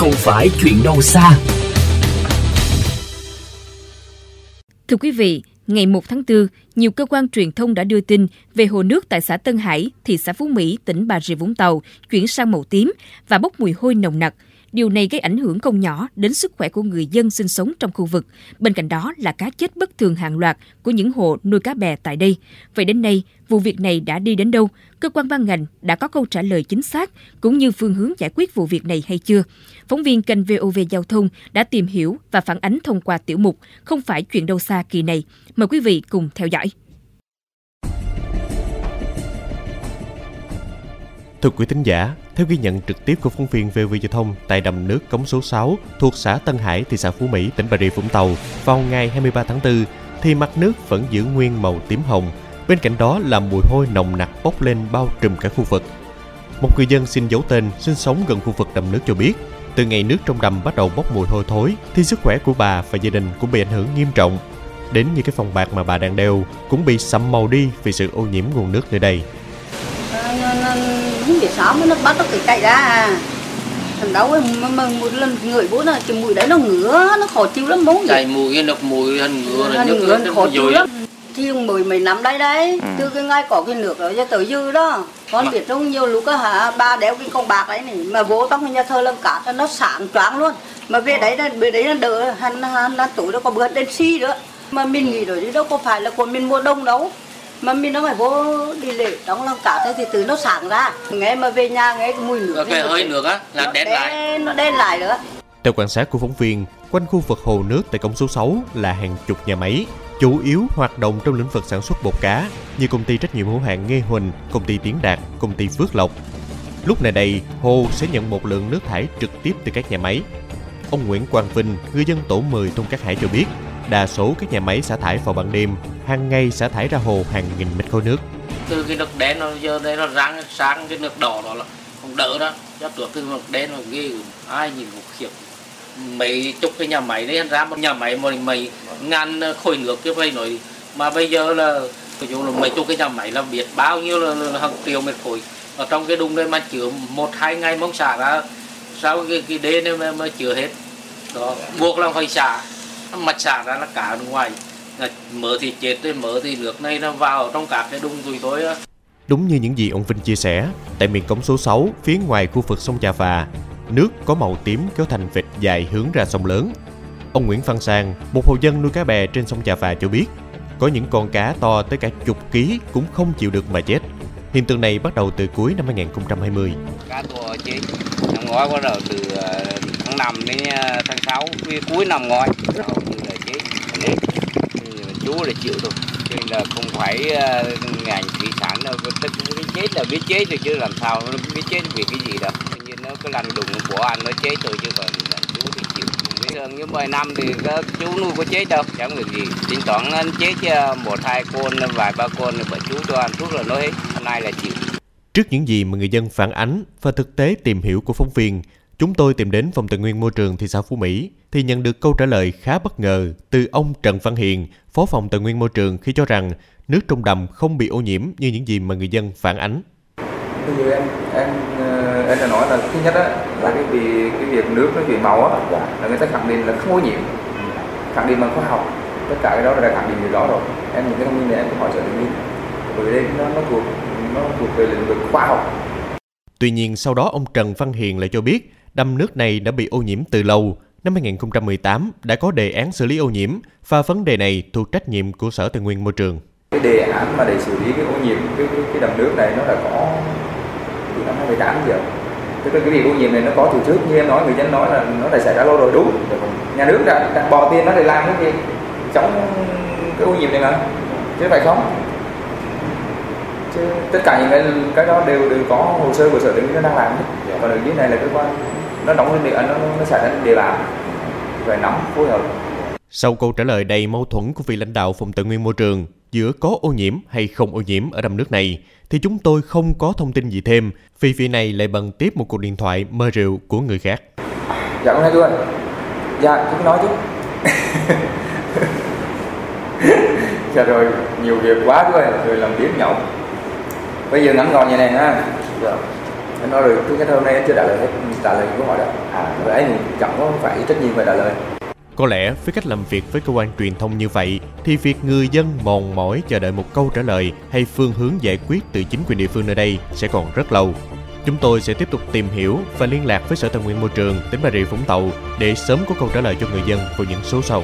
không phải chuyện đâu xa. Thưa quý vị, ngày 1 tháng 4, nhiều cơ quan truyền thông đã đưa tin về hồ nước tại xã Tân Hải, thị xã Phú Mỹ, tỉnh Bà Rịa Vũng Tàu chuyển sang màu tím và bốc mùi hôi nồng nặc. Điều này gây ảnh hưởng không nhỏ đến sức khỏe của người dân sinh sống trong khu vực. Bên cạnh đó là cá chết bất thường hàng loạt của những hộ nuôi cá bè tại đây. Vậy đến nay, vụ việc này đã đi đến đâu? Cơ quan ban ngành đã có câu trả lời chính xác cũng như phương hướng giải quyết vụ việc này hay chưa? Phóng viên kênh VOV Giao thông đã tìm hiểu và phản ánh thông qua tiểu mục Không phải chuyện đâu xa kỳ này. Mời quý vị cùng theo dõi. Thưa quý thính giả, theo ghi nhận trực tiếp của phóng viên VV Giao thông tại đầm nước cống số 6 thuộc xã Tân Hải, thị xã Phú Mỹ, tỉnh Bà Rịa Vũng Tàu vào ngày 23 tháng 4, thì mặt nước vẫn giữ nguyên màu tím hồng. Bên cạnh đó là mùi hôi nồng nặc bốc lên bao trùm cả khu vực. Một người dân xin giấu tên sinh sống gần khu vực đầm nước cho biết, từ ngày nước trong đầm bắt đầu bốc mùi hôi thối thì sức khỏe của bà và gia đình cũng bị ảnh hưởng nghiêm trọng. Đến như cái phòng bạc mà bà đang đeo cũng bị sậm màu đi vì sự ô nhiễm nguồn nước nơi đây không biết sao mà nó bắt nó cứ chạy ra. Thằng đâu mà, mà một lần người bố là cái mùi đấy nó ngứa nó khó chịu lắm bố. Chạy mùi nó mùi hình ngứa là nhức ngứa khó chịu lắm. Thì mười mấy năm đây đấy ừ. từ cái ngay có cái nước đó cho tới dư đó con mà. biết trong nhiều lúc á hả ba đéo cái con bạc đấy này mà vô trong nhà thơ lâm cả nó sáng choáng luôn. Mà về đấy là về đấy là đỡ hắn hắn tuổi nó có bữa đen xi nữa mà mình nghĩ rồi đâu có phải là của mình mua đông đâu mà mình nó phải vô đi lễ trong lòng cả thế thì từ nó sáng ra nghe mà về nhà nghe cái mùi nước cái hơi nước á là đen lại nó đen lại nữa theo quan sát của phóng viên quanh khu vực hồ nước tại cổng số 6 là hàng chục nhà máy chủ yếu hoạt động trong lĩnh vực sản xuất bột cá như công ty trách nhiệm hữu hạn Nghê Huỳnh, công ty Tiến Đạt, công ty Phước Lộc. Lúc này đây, hồ sẽ nhận một lượng nước thải trực tiếp từ các nhà máy. Ông Nguyễn Quang Vinh, người dân tổ 10 thôn Cát Hải cho biết, đa số các nhà máy xả thải vào ban đêm, hàng ngày xả thải ra hồ hàng nghìn mét khối nước. Từ cái nước đen nó giờ đây nó răng sáng cái nước đỏ đó là không đỡ đó. Chắc được từ nước đen nó ghê ai nhìn một khiếp. Mấy chục cái nhà máy đấy ra một nhà máy mà mấy ngàn ờ, khối nước cái phải nói. Mà bây giờ là ví dụ là mấy chục cái nhà máy là biết bao nhiêu là, là hàng triệu mét khối. Ở trong cái đùng đây mà chứa một hai ngày mong xả ra sau cái cái đê này mà, mà chứa hết? Đó buộc là phải xả mạch xả ra là cả ở ngoài mở thì chết rồi mở thì nước này nó vào trong cả cái đung rồi thôi á Đúng như những gì ông Vinh chia sẻ, tại miền cống số 6, phía ngoài khu vực sông Trà Phà, nước có màu tím kéo thành vệt dài hướng ra sông lớn. Ông Nguyễn Văn Sang, một hộ dân nuôi cá bè trên sông Trà Phà cho biết, có những con cá to tới cả chục ký cũng không chịu được mà chết. Hiện tượng này bắt đầu từ cuối năm 2020. Cá to chết, năm ngoái bắt đầu từ ờ, tháng 5 đến ờ, tháng 6, cuối năm ngoái, hầu như là chết, nếp. Chú là chịu thôi, nên là không phải uh, ngành thủy sản đâu, tức chết là biết chết rồi chứ làm sao biết chết vì cái gì đâu. Như nó cứ lăn đùng của anh nó chết thôi chứ còn chú thì chịu. Thường như 10 năm thì các chú nuôi có chết đâu. Chẳng được gì. Thỉnh thoảng anh chết một hai con vài ba con thì chú cho ăn thuốc là nó hết. Hôm nay là chịu. Trước những gì mà người dân phản ánh và thực tế tìm hiểu của phóng viên, chúng tôi tìm đến phòng tài nguyên môi trường thị xã Phú Mỹ thì nhận được câu trả lời khá bất ngờ từ ông Trần Văn Hiền, phó phòng tài nguyên môi trường khi cho rằng nước trong đầm không bị ô nhiễm như những gì mà người dân phản ánh. Bây giờ em em ờ, em đã nói là thứ nhất á là cái vì cái việc nước nó chuyển màu á là người ta khẳng định là không ô nhiễm. Khẳng định bằng khoa học tất cả cái đó là đã khẳng định điều đó rồi. Em những cái thông tin này em cũng hỏi sở tự nhiên bởi vì đây nó nó thuộc nó thuộc về lĩnh vực khoa học. Tuy nhiên sau đó ông Trần Văn Hiền lại cho biết đầm nước này đã bị ô nhiễm từ lâu. Năm 2018 đã có đề án xử lý ô nhiễm và vấn đề này thuộc trách nhiệm của Sở Tài nguyên Môi trường. cái đề án mà để xử lý cái ô nhiễm cái cái, cái đầm nước này nó đã có từ năm 2018 giờ tức là cái việc ô nhiễm này nó có từ trước như em nói người dân nói là nó đã xảy ra lâu rồi đúng nhà nước đã, đã bỏ tiền nó để làm cái gì chống cái ô nhiễm này mà chứ phải không tất cả những cái cái đó đều đều có hồ sơ của sở tài nguyên nó đang làm hết còn ở dưới này là cơ quan nó đóng lên địa nó nó xảy ra địa bàn phải nắm phối hợp. Sau câu trả lời đầy mâu thuẫn của vị lãnh đạo phòng tài nguyên môi trường giữa có ô nhiễm hay không ô nhiễm ở đầm nước này, thì chúng tôi không có thông tin gì thêm vì vị này lại bận tiếp một cuộc điện thoại mơ rượu của người khác. dạ con chú ơi dạ chú cứ nói chứ. Dạ rồi nhiều việc quá chú ơi rồi làm biếng nhậu bây giờ ngắn gọn như này ha dạ. anh nói rồi thứ nhất hôm nay anh chưa trả lời hết trả lời câu hỏi đó à vậy anh chẳng có phải trách nhiệm phải trả lời có lẽ với cách làm việc với cơ quan truyền thông như vậy thì việc người dân mòn mỏi chờ đợi một câu trả lời hay phương hướng giải quyết từ chính quyền địa phương nơi đây sẽ còn rất lâu. Chúng tôi sẽ tiếp tục tìm hiểu và liên lạc với Sở Tài nguyên Môi trường tỉnh Bà Rịa Vũng Tàu để sớm có câu trả lời cho người dân vào những số sau.